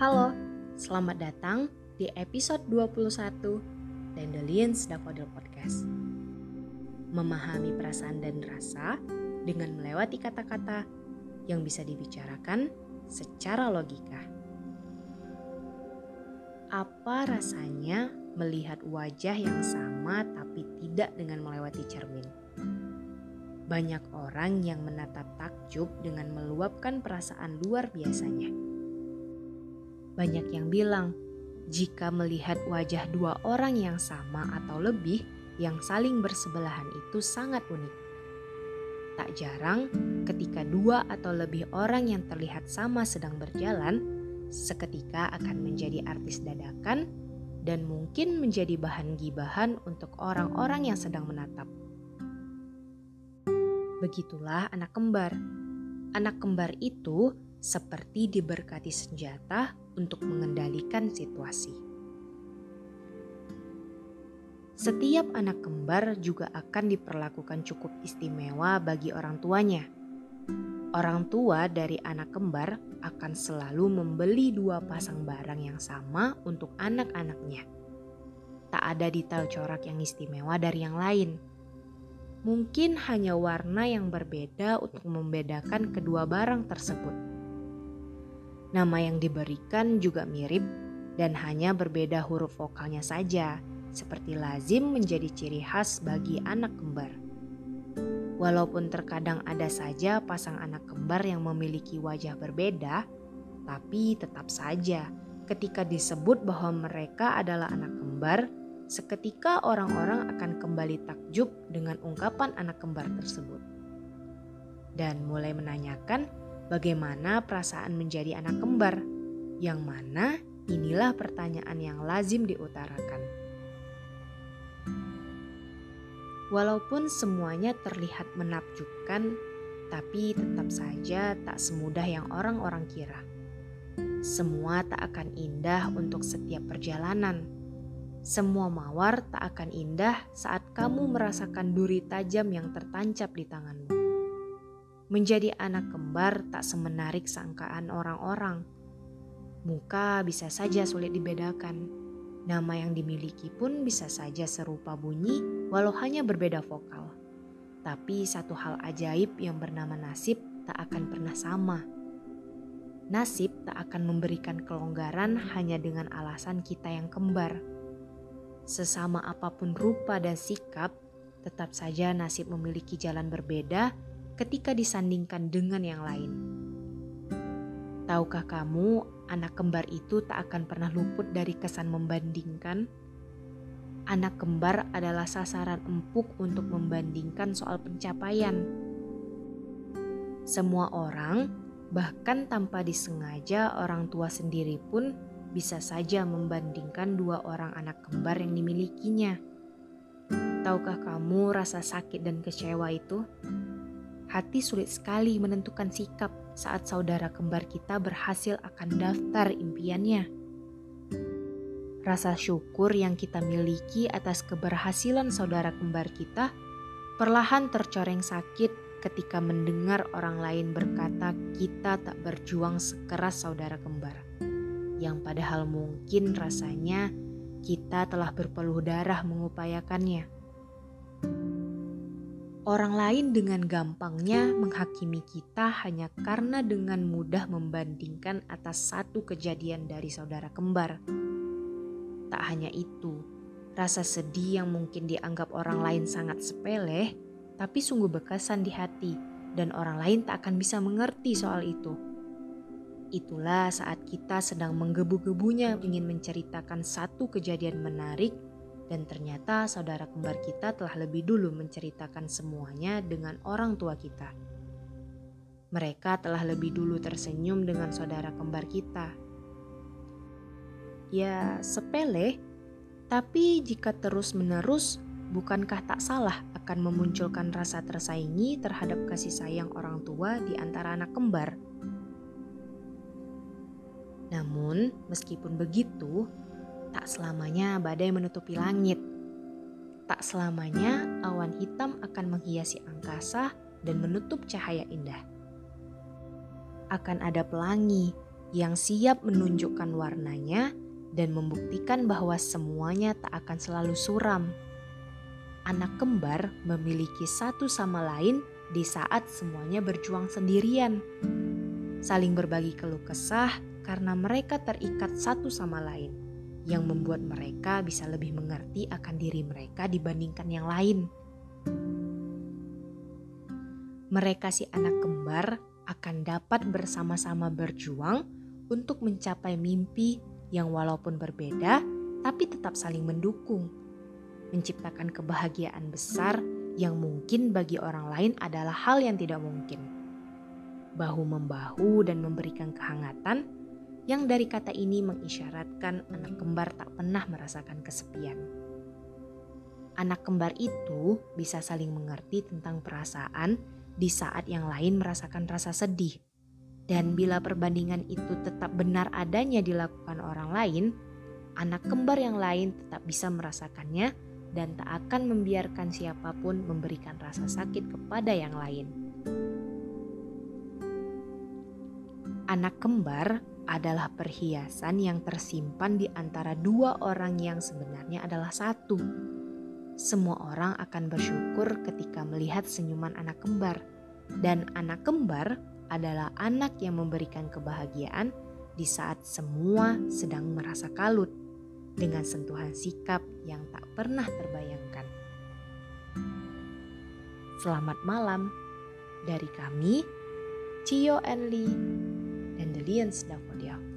Halo, selamat datang di episode 21 Dandelions Daffodil Podcast. Memahami perasaan dan rasa dengan melewati kata-kata yang bisa dibicarakan secara logika. Apa rasanya melihat wajah yang sama tapi tidak dengan melewati cermin? Banyak orang yang menatap takjub dengan meluapkan perasaan luar biasanya. Banyak yang bilang, jika melihat wajah dua orang yang sama atau lebih yang saling bersebelahan itu sangat unik. Tak jarang, ketika dua atau lebih orang yang terlihat sama sedang berjalan, seketika akan menjadi artis dadakan dan mungkin menjadi bahan gibahan untuk orang-orang yang sedang menatap. Begitulah anak kembar. Anak kembar itu seperti diberkati senjata untuk mengendalikan situasi. Setiap anak kembar juga akan diperlakukan cukup istimewa bagi orang tuanya. Orang tua dari anak kembar akan selalu membeli dua pasang barang yang sama untuk anak-anaknya. Tak ada detail corak yang istimewa dari yang lain. Mungkin hanya warna yang berbeda untuk membedakan kedua barang tersebut. Nama yang diberikan juga mirip dan hanya berbeda huruf vokalnya saja, seperti lazim menjadi ciri khas bagi anak kembar. Walaupun terkadang ada saja pasang anak kembar yang memiliki wajah berbeda, tapi tetap saja ketika disebut bahwa mereka adalah anak kembar, seketika orang-orang akan kembali takjub dengan ungkapan anak kembar tersebut. Dan mulai menanyakan bagaimana perasaan menjadi anak kembar, yang mana inilah pertanyaan yang lazim diutarakan. Walaupun semuanya terlihat menakjubkan, tapi tetap saja tak semudah yang orang-orang kira. Semua tak akan indah untuk setiap perjalanan. Semua mawar tak akan indah saat kamu merasakan duri tajam yang tertancap di tanganmu. Menjadi anak kembar tak semenarik sangkaan orang-orang. Muka bisa saja sulit dibedakan Nama yang dimiliki pun bisa saja serupa bunyi walau hanya berbeda vokal. Tapi satu hal ajaib yang bernama nasib tak akan pernah sama. Nasib tak akan memberikan kelonggaran hanya dengan alasan kita yang kembar. Sesama apa pun rupa dan sikap, tetap saja nasib memiliki jalan berbeda ketika disandingkan dengan yang lain. Tahukah kamu, anak kembar itu tak akan pernah luput dari kesan membandingkan? Anak kembar adalah sasaran empuk untuk membandingkan soal pencapaian. Semua orang, bahkan tanpa disengaja, orang tua sendiri pun bisa saja membandingkan dua orang anak kembar yang dimilikinya. Tahukah kamu rasa sakit dan kecewa itu? Hati sulit sekali menentukan sikap saat saudara kembar kita berhasil akan daftar impiannya. Rasa syukur yang kita miliki atas keberhasilan saudara kembar kita perlahan tercoreng sakit ketika mendengar orang lain berkata kita tak berjuang sekeras saudara kembar. Yang padahal mungkin rasanya kita telah berpeluh darah mengupayakannya. Orang lain dengan gampangnya menghakimi kita hanya karena dengan mudah membandingkan atas satu kejadian dari saudara kembar. Tak hanya itu, rasa sedih yang mungkin dianggap orang lain sangat sepele, tapi sungguh bekasan di hati, dan orang lain tak akan bisa mengerti soal itu. Itulah saat kita sedang menggebu-gebunya ingin menceritakan satu kejadian menarik dan ternyata saudara kembar kita telah lebih dulu menceritakan semuanya dengan orang tua kita. Mereka telah lebih dulu tersenyum dengan saudara kembar kita. Ya, sepele, tapi jika terus-menerus, bukankah tak salah akan memunculkan rasa tersaingi terhadap kasih sayang orang tua di antara anak kembar? Namun, meskipun begitu, Tak selamanya badai menutupi langit. Tak selamanya awan hitam akan menghiasi angkasa dan menutup cahaya indah. Akan ada pelangi yang siap menunjukkan warnanya dan membuktikan bahwa semuanya tak akan selalu suram. Anak kembar memiliki satu sama lain di saat semuanya berjuang sendirian. Saling berbagi keluh kesah karena mereka terikat satu sama lain, yang membuat mereka bisa lebih mengerti akan diri mereka dibandingkan yang lain. Mereka, si anak kembar, akan dapat bersama-sama berjuang untuk mencapai mimpi yang walaupun berbeda, tapi tetap saling mendukung, menciptakan kebahagiaan besar yang mungkin bagi orang lain adalah hal yang tidak mungkin. Bahu-membahu dan memberikan kehangatan, yang dari kata ini mengisyaratkan anak kembar tak pernah merasakan kesepian. Anak kembar itu bisa saling mengerti tentang perasaan di saat yang lain merasakan rasa sedih. Dan bila perbandingan itu tetap benar adanya dilakukan orang lain, anak kembar yang lain tetap bisa merasakannya dan tak akan membiarkan siapa pun memberikan rasa sakit kepada yang lain. Anak kembar adalah perhiasan yang tersimpan di antara dua orang yang sebenarnya adalah satu. Semua orang akan bersyukur ketika melihat senyuman anak kembar, dan anak kembar adalah anak yang memberikan kebahagiaan di saat semua sedang merasa kalut dengan sentuhan sikap yang tak pernah terbayangkan. Selamat malam dari kami, Cio Enli en lewensstyle van jou.